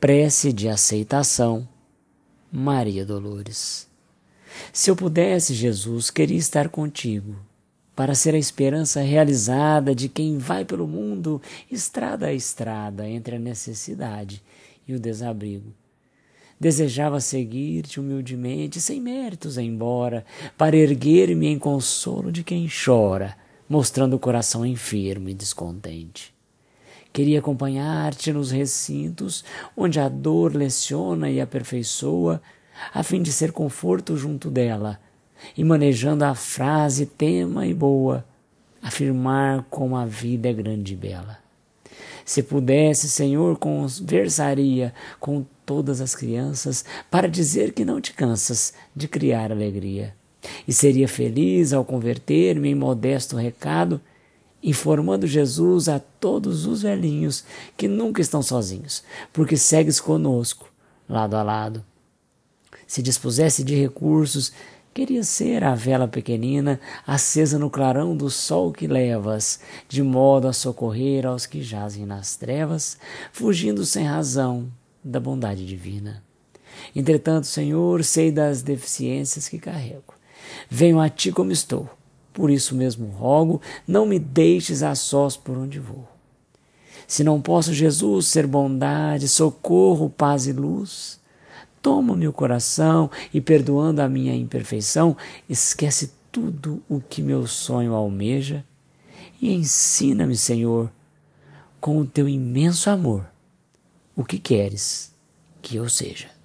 Prece de aceitação, Maria Dolores. Se eu pudesse, Jesus, queria estar contigo, para ser a esperança realizada de quem vai pelo mundo, estrada a estrada, entre a necessidade e o desabrigo. Desejava seguir-te humildemente, sem méritos, embora, para erguer-me em consolo de quem chora, mostrando o coração enfermo e descontente. Queria acompanhar-te nos recintos onde a dor leciona e aperfeiçoa, a fim de ser conforto junto dela, e manejando a frase tema e boa, afirmar como a vida é grande e bela. Se pudesse, Senhor, conversaria com todas as crianças para dizer que não te cansas de criar alegria. E seria feliz ao converter-me em modesto recado informando Jesus a todos os velhinhos que nunca estão sozinhos, porque segues conosco, lado a lado. Se dispusesse de recursos, queria ser a vela pequenina acesa no clarão do sol que levas, de modo a socorrer aos que jazem nas trevas, fugindo sem razão da bondade divina. Entretanto, Senhor, sei das deficiências que carrego. Venho a ti como estou por isso mesmo rogo, não me deixes a sós por onde vou. Se não posso, Jesus, ser bondade, socorro, paz e luz, toma-me o coração e, perdoando a minha imperfeição, esquece tudo o que meu sonho almeja e ensina-me, Senhor, com o teu imenso amor, o que queres que eu seja.